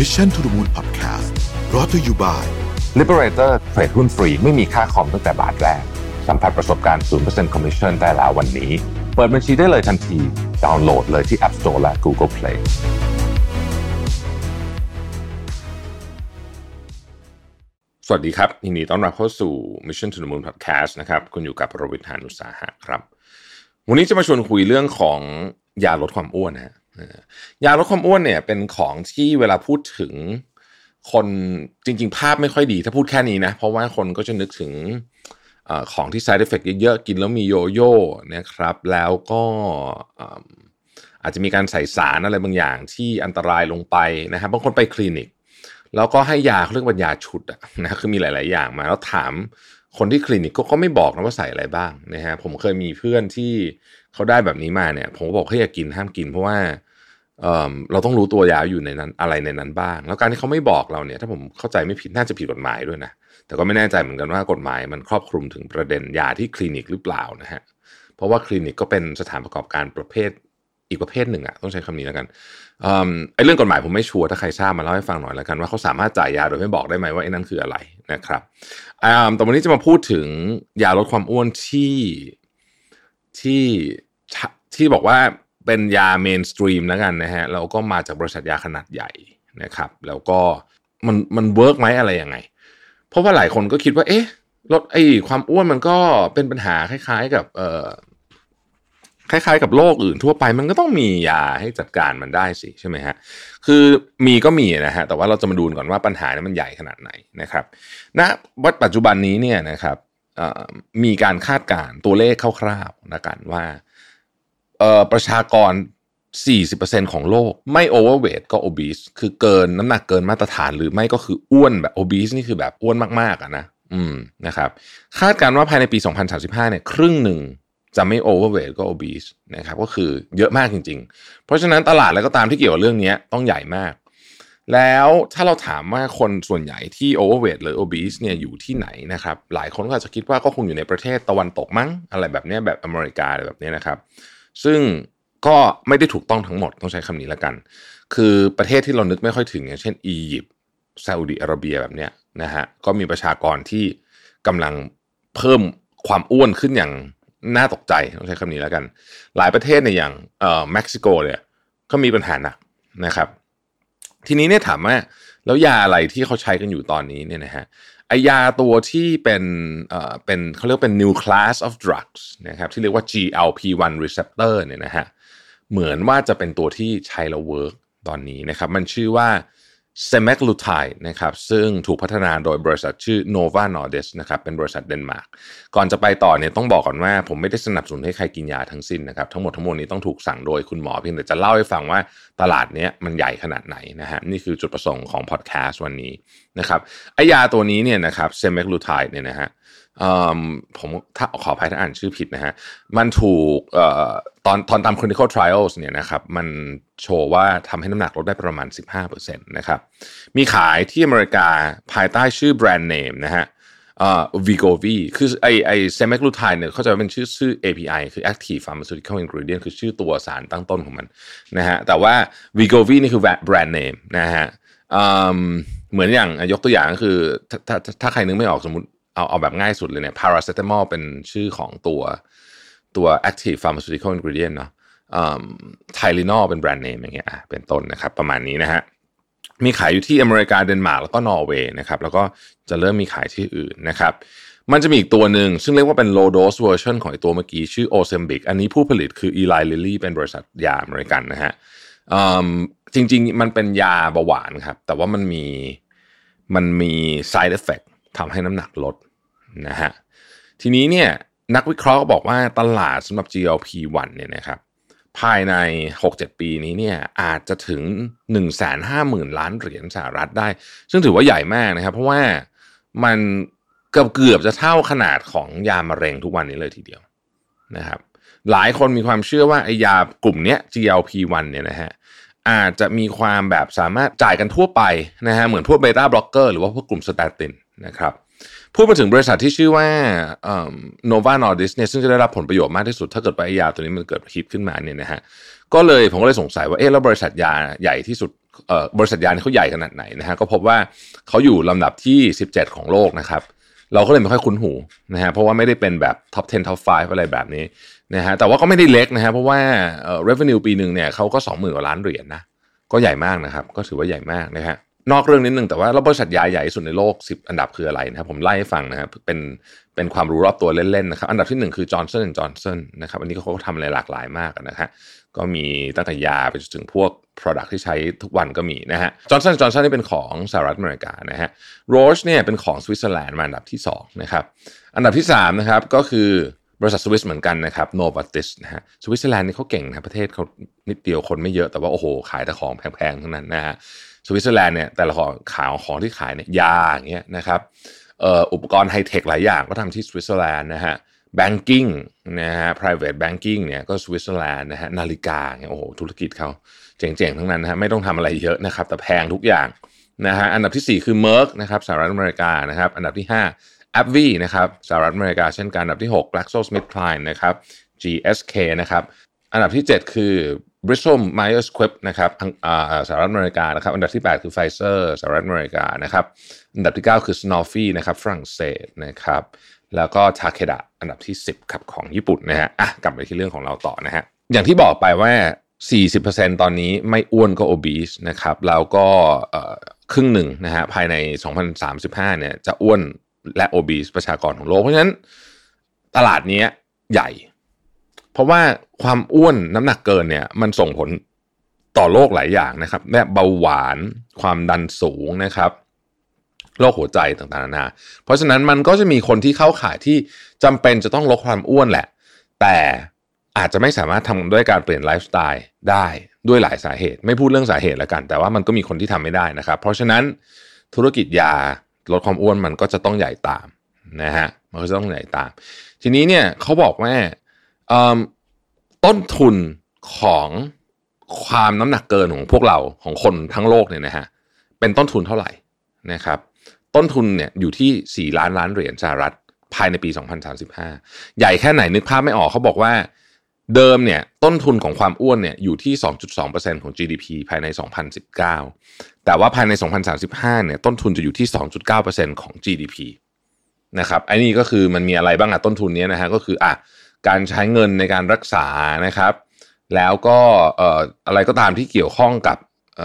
Mission to the Moon Podcast รอ t ธออยู่บ่าย Liberator เทรดหุ้นฟรีไม่มีค่าคอมตั้งแต่บาทแรก สัมผัสประสบการณ์ 0% Commission ได้แล้ววันนี้ เปิดบัญชีได้เลยทันที ดาวน์โหลดเลยที่ App Store และ Google Play สวัสดีครับยินดีต้อนรับเข้าสู่ Mission to the Moon Podcast นะครับ คุณอยู่กับประวิทยานุสาหะครับ วันนี้จะมาชวนคุยเรื่องของยาลดความอ้วนนะฮะ ยาลดความอ้วนเนี่ยเป็นของที่เวลาพูดถึงคนจริง ๆ ภาพไม่ค่อยดีถ้าพูดแค่นี้นะ เพราะว่าคนก็จะนึกถึงอของที่ side effect เยอะๆ กินแล้วมีโยโย่นะครับ แล้วก็อาจจะมีการใส่สารอะไรบางอย่างที่อันตรายลงไปนะครับบางคนไปคลินิก แล้วก็ให้ยาเขาเรียกว่ายาชุดนะคือมีหลาย ๆ อย่างมาแล้วถามคนที่คลินิกก็ไม่บอกนะว่าใส่อะไรบ้างนะฮะผมเคยมีเพื่อนที่ เขาได้แบบนี้มาเนี่ย ผมก็บอกให้อย่ากินห้ามกิน เพราะว่าเเราต้องรู้ตัวยาอยู่ในนั้นอะไรในนั้นบ้าง แล้วการที่เขาไม่บอกเราเนี่ย ถ้าผมเข้าใจไม่ผิดน่าจะผิดกฎหมายด้วยนะแต่ก็ไม่แน่ใจเหมือนกันว่ากฎหมายมันครอบคลุมถึงประเด็นยาที่คลินิกหรือเปล่านะฮะเพราะว่าคลินิกก็เป็นสถานประกอบการประเภทอีกประเภทหนึ่งอะต้องใช้คำนี้แล้วกันไอ้เรื่องกฎหมายผมไม่ชัวร์ถ้าใครทราบมาเล่าให้ฟังหน่อยแล้วกันว่าเขาสามารถจ่ายยาโดยไม่บอกได้ไหมว่าไอ้นั่นคืออะไรนะครับแต่วันนี้จะมาพูดถึงยาลดความอ้วนที่ที่ ที่บอกว่าเป็นยา mainstream แล้วกันนะฮะเราก็มาจากบริษัทยาขนาดใหญ่นะครับ แล้วก็มันมัน work ไหมอะไรยังไง เพราะว่าหลายคนก็คิดว่า เอ๊ะลดไอ้ความอ้วนมันก็เป็นปัญหาคล้าย ๆ กับเอ่อคล้ายๆ กับโรคอื่นทั่วไป มันก็ต้องมียาให้จัดการมันได้สิใช่ไหมฮะคือมีก็มีนะฮะแต่ว่าเราจะมาดูก่อนว่าปัญหานี้มันใหญ่ขนาดไหนนะครับณวัดปัจจุบันนี้เนี่ยนะครับมีการคาดการตัวเลขคร่าวๆนะกันว่า ประชากร 40%ของโลก ไม่โอเวอร์เวทก็โอบีสคือเกินน้ำหนักเกินมาตรฐานหรือไม่ก็คืออ้วนแบบโอบีสนี่คือแบบอ้วนมากๆอะนะอืมนะครับคาดการว่าภายในปี 2035เนี่ยครึ่งหนึ่งจะไม่โอเวอร์เวทก็โอบีสนะครับก็คือเยอะมากจริง ๆ เพราะฉะนั้นตลาดอะไรก็ตามที่เกี่ยวกับเรื่องนี้ต้องใหญ่มาก แล้วถ้าเราถามว่าคนส่วนใหญ่ที่โอเวอร์เวทหรือโอบีสเนี่ยอยู่ที่ไหนนะครับหลายคนก็อาจจะคิดว่าก็คงอยู่ในประเทศตะวันตกมั้งอะไรแบบนี้แบบอเมริกาอะไรแบบนี้นะครับ ซึ่งก็ไม่ได้ถูกต้องทั้งหมดต้องใช้คำนี้แล้วกัน คือประเทศที่เรานึกไม่ค่อยถึงอย่างเช่นอียิปต์ซาอุดิอาระเบียแบบเนี้ยนะฮะก็มีประชากรที่กำลังเพิ่มความอ้วนขึ้นอย่างน่าตกใจต้องใช้คำนี้แล้วกัน หลายประเทศในอย่างเอ่อเม็กซิโกเนี่ยก็มีปัญหาหนักนะครับ ทีนี้เนี่ยถามว่าแล้วยาอะไรที่เขาใช้กันอยู่ตอนนี้เนี่ยนะฮะ ไอ้ยาตัวที่เป็นเอ่อเป็นเขาเรียกเป็น new class of drugs นะครับที่เรียกว่า GLP-1 receptor เนี่ยนะฮะเหมือนว่าจะเป็นตัวที่ใช้แล้ว work ตอนนี้นะครับ มันชื่อว่า s e m a g l u t i d e นะครับซึ่งถูกพัฒนาโดยบริษัทชื่อ Novo Nordisk นะครับเป็นบริษัทเดนมาร์กก่อนจะไปต่อเนี่ยต้องบอกก่อนว่า ผมไม่ได้สนับสนุนให้ใครกินยาทั้งสิ้นนะครับทั้งหมดทั้งมวลนี้ต้องถูกสั่งโดยคุณหมอเพียงแต่จะเล่าให้ฟังว่าตลาดนี้มันใหญ่ขนาดไหนนะฮะนี่คือจุดประสงค์ของพอดแคสต์วันนี้นะครับไอยาตัวนี้เนี่ยนะครับ s e m a g l u t i d e เนี่ยนะฮะ ผมถ้าขออภัยถ้าอ่านชื่อผิดนะฮะ มันถูกตอนตอนตาม clinical trials เนี่ยนะครับ มันโชว์ว่าทำให้น้ำหนักลดได้ประมาณ 15%นะครับ มีขายที่อเมริกาภายใต้ชื่อ brand name นะฮะ Wegovy คือไอ้ไอ้ semaglutide เนี่ยเขาจะเป็นชื่อชื่อ API คือ Active Pharmaceutical Ingredient คือชื่อตัวสารตั้งต้นของมันนะฮะ แต่ว่า Wegovy นี่คือ brand name นะฮะเหมือนอย่างยกตัวอย่างก็คือถ้าถ้าใครนึกไม่ออกสมมติ เอาเอาแบบง่ายสุดเลยเนี่ยพาราเซตามอลเป็นชื่อของตัวตัว active pharmaceutical ingredient เนาะไทลินอลเป็น brand name อย่างเงี้ยเป็นต้นนะครับ ประมาณนี้นะฮะมีขายอยู่ที่อเมริกาเดนมาร์กแล้วก็นอร์เวย์นะครับแล้วก็จะเริ่มมีขายที่อื่นนะครับ มันจะมีอีกตัวหนึ่ง ซึ่งเรียกว่าเป็น low dose version ของไอตัวเมื่อกี้ ชื่อ Ozempic อันนี้ผู้ผลิตคือ Eli Lilly เป็นบริษัทยาอเมริกันนะฮะจริง ๆ มันเป็นยาเบาหวานครับ แต่ว่ามันมีมันมี side effect ทำให้น้ำหนักลด นะฮะทีนี้เนี่ยนักวิเคราะห์ก็บอกว่าตลาดสำหรับ GLP-1 เนี่ยนะครับภายใน 6-7 ปีนี้เนี่ยอาจจะถึง 150,000 ล้านเหรียญสหรัฐได้ ซึ่งถือว่าใหญ่มากนะครับ เพราะว่ามันเกือบเกือบจะเท่าขนาดของยามะเร็งทุกวันนี้เลยทีเดียวนะครับหลายคนมีความเชื่อว่าไอ้ยากลุ่มเนี้ย GLP-1 เนี่ยนะฮะอาจจะมีความแบบสามารถจ่ายกันทั่วไปนะฮะเหมือนพวก beta blocker หรือว่าพวกกลุ่ม statin นะครับ พูดมาถึงบริษัทที่ชื่อว่าNovo Nordisk เนี่ยซึ่งจะได้รับผลประโยชน์มากที่สุด ถ้าเกิดไอ้ยาตัวนี้มันเกิดฮิตขึ้นมาเนี่ยนะฮะก็เลยผมก็เลยสงสัยว่าเอ๊ะแล้วบริษัทยาใหญ่ที่สุดบริษัทยาเขาใหญ่ขนาดไหนนะฮะก็พบว่าเขาอยู่ลำดับที่ 17 ของโลกนะครับ เราก็เลยไม่ค่อยคุ้นหูนะฮะเพราะว่าไม่ได้เป็นแบบ top 10 top 5 อะไรแบบนี้นะฮะแต่ว่าก็ไม่ได้เล็กนะฮะเพราะว่าเออ revenue ปีหนึ่งเนี่ยเขาก็ 20,000กว่าล้านเหรียญนะก็ใหญ่มากนะครับ ก็ถือว่าใหญ่มากนะฮะ นอกเรื่องนิดนึงแต่ว่าแล้วบริษัทยาใหญ่สุดในโลก 10 อันดับคืออะไรนะครับผมไล่ให้ฟังนะครับเป็นเป็นความรู้รอบตัวเล่นๆนะครับอันดับที่ 1 คือ Johnson & Johnson นะครับอันนี้เขาก็ทำอะไรหลากหลายมากนะฮะก็มีตั้งแต่ยาไปจนถึงพวก Product ที่ใช้ทุกวันก็มีนะฮะ Johnson & Johnson นี่เป็นของสหรัฐอเมริกานะฮะ Roche เนี่ยเป็นของสวิตเซอร์แลนด์มาอันดับที่2นะครับอันดับที่3นะครับก็คือบริษัทสวิสเหมือนกันนะครับ Novartis นะฮะสวิตเซอร์แลนด์นี่เขาเก่งนะประเทศเขานิดเดียวคนไม่เยอะแต่ว่าโอ้โหขายแต่ของแพงๆทั้งนั้นนะฮะ สวิตเซอร์แลนด์เนี่ยแต่ละของขาวของที่ขายเนี่ยยาอย่างเงี้ยนะครับอ,อ,อุปกรณ์ไฮเทคหลายอย่างก็ทำที่สวิตเซอร์แลนด์นะฮะ banking นะฮะ private banking เนี่ยก็สวิตเซอร์แลนด์นะฮะนาฬิกาเนี่ยโอ้โหธุรกิจเขาเจ๋งๆ ทั้งนั้นนะฮะไม่ต้องทำอะไรเยอะนะครับ แต่แพงทุกอย่างนะฮะอันดับที่ 4 คือ Merck นะครับสหรัฐอเมริกานะครับ อันดับที่ 5 AbbVie นะครับสหรัฐอเมริกาเช่นกันอันดับที่ 6 GlaxoSmithKline นะครับ GSK นะครับ อันดับที่ 7 คือ Bristol Myers Squibb นะครับสหรัฐอเมริกานะครับ อันดับที่ 8 คือ Pfizer สหรัฐอเมริกานะครับ อันดับที่ 9 คือ Sanofi นะครับฝรั่งเศสนะครับ แล้วก็ Takeda อันดับที่ 10ครับของญี่ปุ่นนะฮะอะกลับไปที่เรื่องของเราต่อนะฮะอย่างที่บอกไปว่า 40%ตอนนี้ไม่อ้วนก็ obese นะครับแล้วก็ครึ่งหนึ่งนะฮะภายใน 2035 เนี่ยจะอ้วนและ obese ประชากรของโลก เพราะฉะนั้นตลาดนี้ใหญ่ เพราะว่าความอ้วนน้ำหนักเกินเนี่ย มันส่งผลต่อโรคหลายอย่างนะครับแม่เบาหวานความดันสูงนะครับโรคหัวใจต่างๆนานา เพราะฉะนั้นมันก็จะมีคนที่เข้าข่ายที่จำเป็นจะต้องลดความอ้วนแหละ แต่อาจจะไม่สามารถทำด้วยการเปลี่ยนไลฟ์สไตล์ได้ด้วยหลายสาเหตุ ไม่พูดเรื่องสาเหตุแล้วกัน แต่ว่ามันก็มีคนที่ทำไม่ได้นะครับ เพราะฉะนั้นธุรกิจยาลดความอ้วนมันก็จะต้องใหญ่ตามนะฮะมันก็จะต้องใหญ่ตาม ทีนี้เนี่ยเขาบอกว่า ต้นทุนของความน้ำหนักเกินของพวกเราของคนทั้งโลกเนี่ยนะฮะเป็นต้นทุนเท่าไหร่นะครับต้นทุนเนี่ยอยู่ที่ 4 ล้านล้านเหรียญสหรัฐภายในปี 2035 ใหญ่แค่ไหนนึกภาพไม่ออกเขาบอกว่าเดิมเนี่ยต้นทุนของความอ้วนเนี่ยอยู่ที่ 2.2%ของ GDP ภายใน 2019 แต่ว่าภายใน 2035 เนี่ยต้นทุนจะอยู่ที่ 2.9%ของ GDP นะครับไอ้นี่ก็คือมันมีอะไรบ้างอะต้นทุนนี้นะฮะก็คืออะการใช้เงินในการรักษานะครับ แล้วก็ออะไรก็ตามที่เกี่ยวข้องกับเ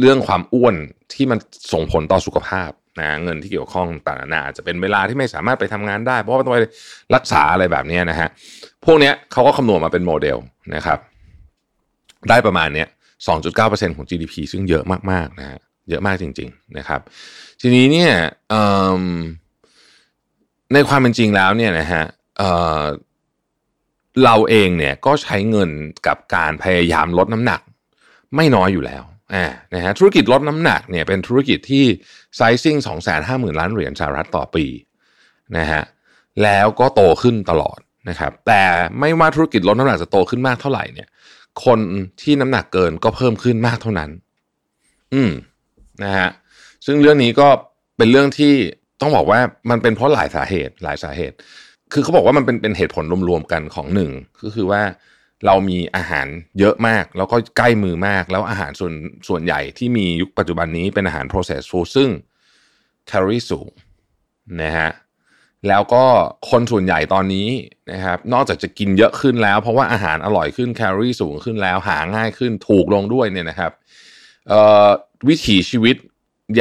เรื่องความอ้วนที่มันส่งผลต่อสุขภาพนะเงินที่เกี่ยวข้องต่างๆนาจะเป็นเวลาที่ไม่สามารถไปทำงานได้ เพราะว่าต้องไปรักษาอะไรแบบนี้นะฮะพวกนี้เขาก็คำนวณมาเป็นโมเดลนะครับ ได้ประมาณเนี้ย2.9%ของ GDP ซึ่งเยอะมากๆนะฮะเยอะมากจริง ๆนะครับ ทีนี้เนี่ยในความเป็นจริงแล้วเนี่ยนะฮะ เเราเองเนี่ยก็ใช้เงินกับการพยายามลดน้ำหนัก ไม่น้อยอยู่แล้วอ่านะฮะธุรกิจลดน้ำหนักเนี่ยเป็นธุรกิจที่ไซซิ่ง2 5 0 0 0 0 ล้านเหรียญสหรัฐต่อปีนะฮะแล้วก็โตขึ้นตลอดนะครับแต่ไม่ว่าธุรกิจลดน้ำหนักจะโตขึ้นมากเท่าไหร่เนี่ย คนที่น้ำหนักเกินก็เพิ่มขึ้นมากเท่านั้น อืมนะฮะซึ่งเรื่องนี้ก็เป็นเรื่องที่ต้องบอกว่ามันเป็นเพราะหลายสาเหตุหลายสาเหตุ คือเขาบอกว่ามันเป็นเป็นเหตุผลรวมๆกันของหนึ่งก็คือว่าเรามีอาหารเยอะมาก แล้วก็ใกล้มือมาก แล้วอาหารส่วนส่วนใหญ่ที่มียุคปัจจุบันนี้เป็นอาหาร processed food ซึ่งแคลอรี่สูงนะฮะแล้วก็คนส่วนใหญ่ตอนนี้นะครับนอกจากจะกินเยอะขึ้นแล้ว เพราะว่าอาหารอร่อยขึ้นแคลอรี่สูงขึ้นแล้วหาง่ายขึ้นถูกลงด้วยเนี่ยนะครับวิถีชีวิต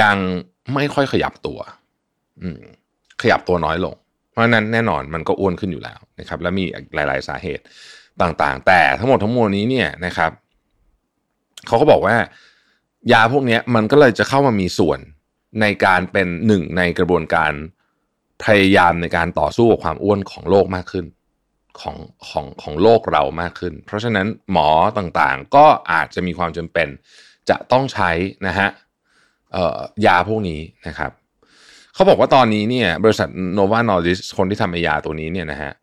ยังไม่ค่อยขยับตัวขยับตัวน้อยลง เพราะนั้นแน่นอนมันก็อ้วนขึ้นอยู่แล้วนะครับและมีหลาย ๆ สาเหตุต่างๆ แต่ทั้งหมดทั้งมวลนี้เนี่ยนะครับเขาก็บอกว่ายาพวกนี้มันก็เลยจะเข้ามามีส่วนในการเป็นหนึ่งในกระบวนการพยายามในการต่อสู้กับความอ้วนของโลกมากขึ้นของของของโลกเรามากขึ้น เพราะฉะนั้นหมอต่างๆก็อาจจะมีความจำเป็น จะต้องใช้นะฮะยาพวกนี้นะครับ เขาบอกว่าตอนนี้เนี่ยบริษัท Nova Nordisk คนที่ทำยาตัวนี้เนี่ยนะฮะ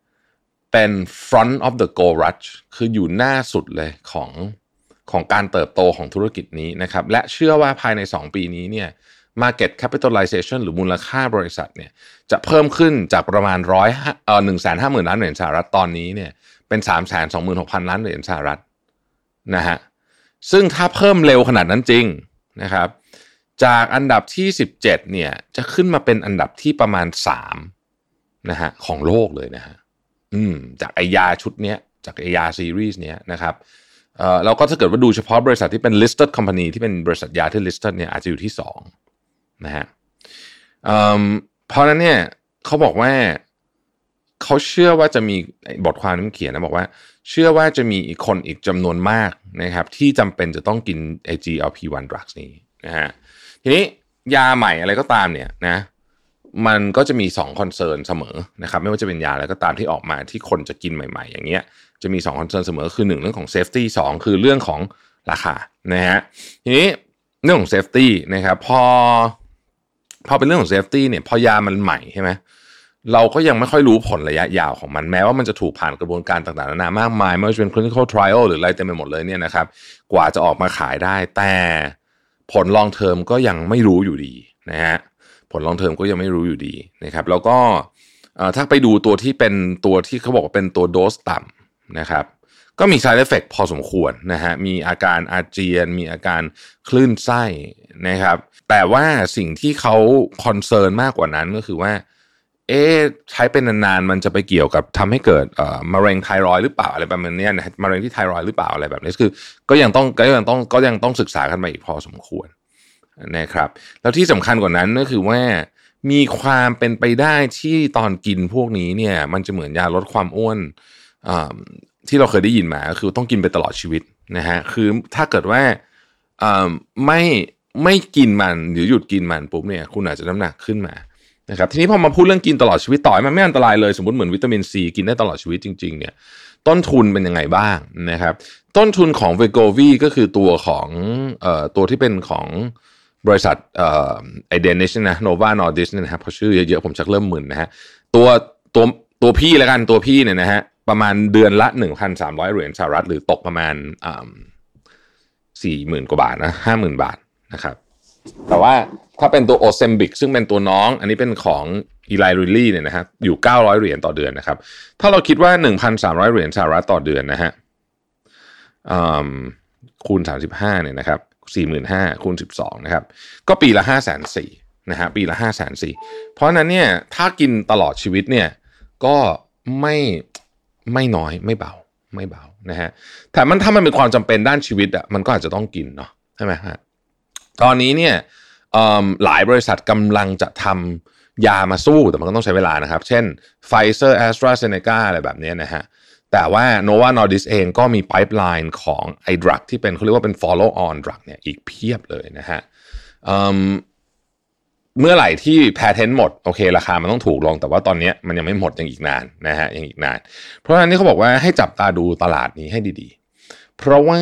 เป็น front of the gold rush คืออยู่หน้าสุดเลยของของการเติบโตของธุรกิจนี้นะครับ และเชื่อว่าภายใน 2 ปีนี้เนี่ย market capitalization หรือมูลค่าบริษัทเนี่ยจะเพิ่มขึ้นจากประมาณร้อยเอ่อหนึ่งแสนห้าหมื่นล้านเหรียญสหรัฐตอนนี้เนี่ยเป็นสามแสนสองหมื่นหกพันล้านเหรียญสหรัฐนะฮะซึ่งถ้าเพิ่มเร็วขนาดนั้นจริงนะครับ จากอันดับที่ 17เนี่ยจะขึ้นมาเป็นอันดับที่ประมาณ3นะฮะของโลกเลยนะฮะอืมจากไอยาชุดเนี้ยจากไอยาซีรีส์เนี้ยนะครับเอ่อแล้วก็ถ้าเกิดว่าดูเฉพาะบริษัทที่เป็น listed company ที่เป็นบริษัทยาที่ listed เนี่ยอาจจะอยู่ที่2นะฮะเอ่อเพราะนั้นเนี่ยเขาบอกว่าเขาเชื่อว่าจะมีบทความนี้เขียนนะบอกว่า เชื่อว่าจะมีอีกคนอีกจำนวนมากนะครับที่จำเป็นจะต้องกิน GLP-1 drugs นี้ นะฮะทีนี้ยาใหม่อะไรก็ตามเนี่ยนะมันก็จะมี2 concern เสมอนะครับไม่ว่าจะเป็นยาอะไรก็ตามที่ออกมาที่คนจะกินใหม่ ๆ อย่างเงี้ยจะมี2 concern เสมอคือ 1 เรื่องของ safety 2คือเรื่องของราคานะฮะทีนี้เรื่องของ safety นะครับพอพอเป็นเรื่องของ safety เนี่ยพอยามันใหม่ใช่ไหมเราก็ยังไม่ค่อยรู้ผลระยะยาวของมันแม้ว่ามันจะถูกผ่านกระบวนการต่างๆนานามากมายไม่ว่าจะเป็น clinical trial หรืออะไรเต็มไปหมดเลยเนี่ยนะครับ กว่าจะออกมาขายได้แต่ ผล long term ก็ยังไม่รู้อยู่ดีนะฮะผล long term ก็ยังไม่รู้อยู่ดีนะครับ แล้วก็ถ้าไปดูตัวที่เป็นตัวที่เขาบอกว่าเป็นตัวโดสต่ำนะครับ ก็มี side effect พอสมควรนะฮะมีอาการอาเจียน มีอาการคลื่นไส้นะครับ แต่ว่าสิ่งที่เขาคอนเซิร์นมากกว่านั้นก็คือว่า เอ๊ใช้เป็นนานๆมันจะไปเกี่ยวกับทำให้เกิดมะเร็งไทรอยหรือเปล่าอะไรแบบนี้นะมะเร็งที่ไทรอยหรือเปล่าอะไรแบบนี้คือ ก็ยังต้องก็ยังต้องก็ยังต้องศึกษากันไปอีกพอสมควรนะครับ แล้วที่สำคัญกว่านั้นก็คือว่ามีความเป็นไปได้ที่ตอนกินพวกนี้เนี่ย มันจะเหมือนยาลดความอ้วนที่เราเคยได้ยินมาคือต้องกินไปตลอดชีวิตนะฮะคือถ้าเกิดว่าไม่ไม่กินมันหรือหยุดกินมันปุ๊บเนี่ย คุณอาจจะน้ำหนักขึ้นมา นะครับทีนี้พอมาพูดเรื่องกินตลอดชีวิตต่อให้มันไม่อันตรายเลยสมมติเหมือนวิตามินซีกินได้ตลอดชีวิตจริงๆเนี่ยต้นทุนเป็นยังไงบ้างนะครับต้นทุนของ Wegovy ก็คือตัวของเอ่อตัวที่เป็นของบริษัทเอ่อไอ Danish นะ Novo Nordisk นะครับเพราะชื่อเยอะๆผมชักเริ่มหมื่นนะฮะตัวตัวตัวพี่แล้วกันตัวพี่เนี่ยนะฮะประมาณเดือนละ 1,300 เหรียญสหรัฐหรือตกประมาณสี่หมื่นกว่าบาทนะห้าหมื่นบาทนะครับแต่ว่า ถ้าเป็นตัวโอเซมบิกซึ่งเป็นตัวน้อง อันนี้เป็นของอีไลริลี่เนี่ยนะครับอยู่ 900 เหรียญต่อเดือนนะครับ ถ้าเราคิดว่า 1,300 เหรียญสหรัฐต่อเดือนนะฮะคูณ 35เนี่ยนะครับ45,000คูณ 12นะครับ ก็ปีละ 5 4 0 0 0นะฮะปีละ 5 4 0 0 0เพราะนั้นเนี่ยถ้ากินตลอดชีวิตเนี่ยก็ไม่ไม่น้อยไม่เบาไม่เบานะฮะแต่มันถ้ามันเป็นความจำเป็นด้านชีวิตอะมันก็อาจจะต้องกินเนาะใช่ไหมฮะตอนนี้เนี่ย หลายบริษัทกำลังจะทำยามาสู้แต่มันก็ต้องใช้เวลานะครับ เช่น Pfizer AstraZeneca อะไรแบบนี้นะฮะแต่ว่า Nova Nordisk เองก็มี pipeline ของไอ้ดรักที่เป็นเขาเรียกว่าเป็น follow on drug เนี่ยอีกเพียบเลยนะฮะเมื่อไหร่ที่แพทเทนหมดโอเค ราคามันต้องถูกลง แต่ว่าตอนนี้มันยังไม่หมดยังอีกนานนะฮะยังอีกนาน เพราะฉะนั้นนี่เขาบอกว่าให้จับตาดูตลาดนี้ให้ดีๆ เพราะว่า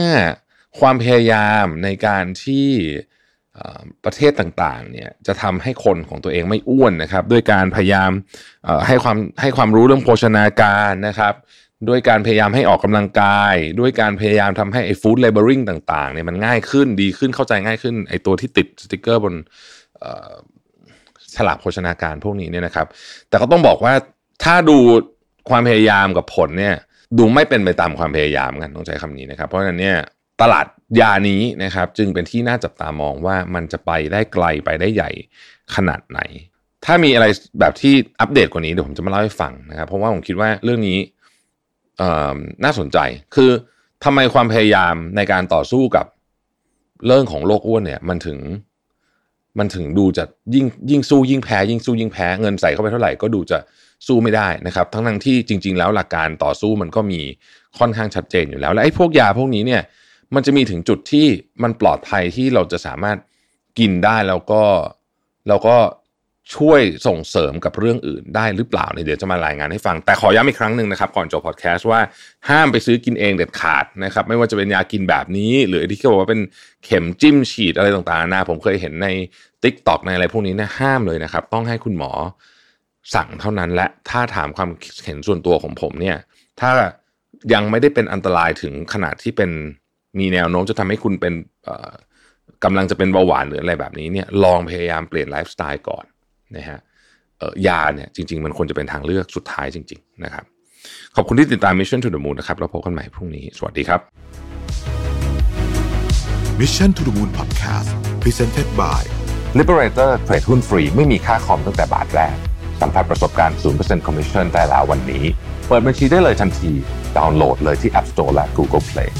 ความพยายามในการที่ ประเทศต่างๆเนี่ยจะทำให้คนของตัวเองไม่อ้วนนะครับ ด้วยการพยายามให้ความให้ความรู้เรื่องโภชนาการนะครับ ด้วยการพยายามให้ออกกำลังกาย ด้วยการพยายามทำให้ไอ้ฟู้ดเลเบอริงต่างๆเนี่ยมันง่ายขึ้นดีขึ้นเข้าใจง่ายขึ้นไอ้ตัวที่ติดสติกเกอร์บนฉลากโภชนาการพวกนี้เนี่ยนะครับ แต่ก็ต้องบอกว่าถ้าดูความพยายามกับผลเนี่ยดูไม่เป็นไปตามความพยายามกันต้องใช้คำนี้นะครับ เพราะฉะนั้นเนี่ย ตลาดยานี้นะครับ จึงเป็นที่น่าจับตามองว่ามันจะไปได้ไกลไปได้ใหญ่ขนาดไหน ถ้ามีอะไรแบบที่อัปเดตกว่านี้เดี๋ยวผมจะมาเล่าให้ฟังนะครับ เพราะว่าผมคิดว่าเรื่องนี้น่าสนใจ คือทำไมความพยายามในการต่อสู้กับเรื่องของโรคอ้วนเนี่ย มันถึงมันถึงดูจะยิ่งยิ่งสู้ยิ่งแพ้ ยิ่งสู้ยิ่งแพ้เงินใส่เข้าไปเท่าไหร่ก็ดูจะสู้ไม่ได้นะครับ ทั้งทั้งที่จริง ๆ แล้วหลักการต่อสู้มันก็มีค่อนข้างชัดเจนอยู่แล้ว และไอ้พวกยาพวกนี้เนี่ย มันจะมีถึงจุดที่มันปลอดภัยที่เราจะสามารถกินได้แล้วก็แล้วก็ช่วยส่งเสริมกับเรื่องอื่นได้หรือเปล่าเดี๋ยวจะมารายงานให้ฟัง แต่ขอย้ำอีกครั้งหนึ่งนะครับ ก่อนจบพอดแคสต์ว่าห้ามไปซื้อกินเองเด็ดขาดนะครับไม่ว่าจะเป็นยากินแบบนี้ หรือที่เขาบอกว่าเป็นเข็มจิ้มฉีดอะไรต่างๆนะผมเคยเห็นใน t ิ k t o k ในอะไรพวกนี้นะห้ามเลยนะครับ ต้องให้คุณหมอสั่งเท่านั้นและถ้าถามความเห็นส่วนตัวของผมเนี่ยถ้ายังไม่ได้เป็นอันตรายถึงขนาดที่เป็น มีแนวโน้มจะทำให้คุณเป็นกำลังจะเป็นเบาหวานหรืออะไรแบบนี้เนี่ยลองพยายามเปลี่ยนไลฟ์สไตล์ก่อนนะฮะเอ่อยาเนี่ยจริง ๆ มันควรจะเป็นทางเลือกสุดท้ายจริง ๆ นะครับ ขอบคุณที่ติดตาม Mission to the Moon นะครับเราพบกันใหม่พรุ่งนี้ สวัสดีครับ Mission to the Moon Podcast Presented by Liberator เทรดหุ้นฟรีไม่มีค่าคอมตั้งแต่บาทแรก สัมผัสประสบการณ์ 0% Commission ได้แล้ววันนี้ เปิดบัญชีได้เลยทันที ดาวน์โหลดเลยที่ App Store และ Google Play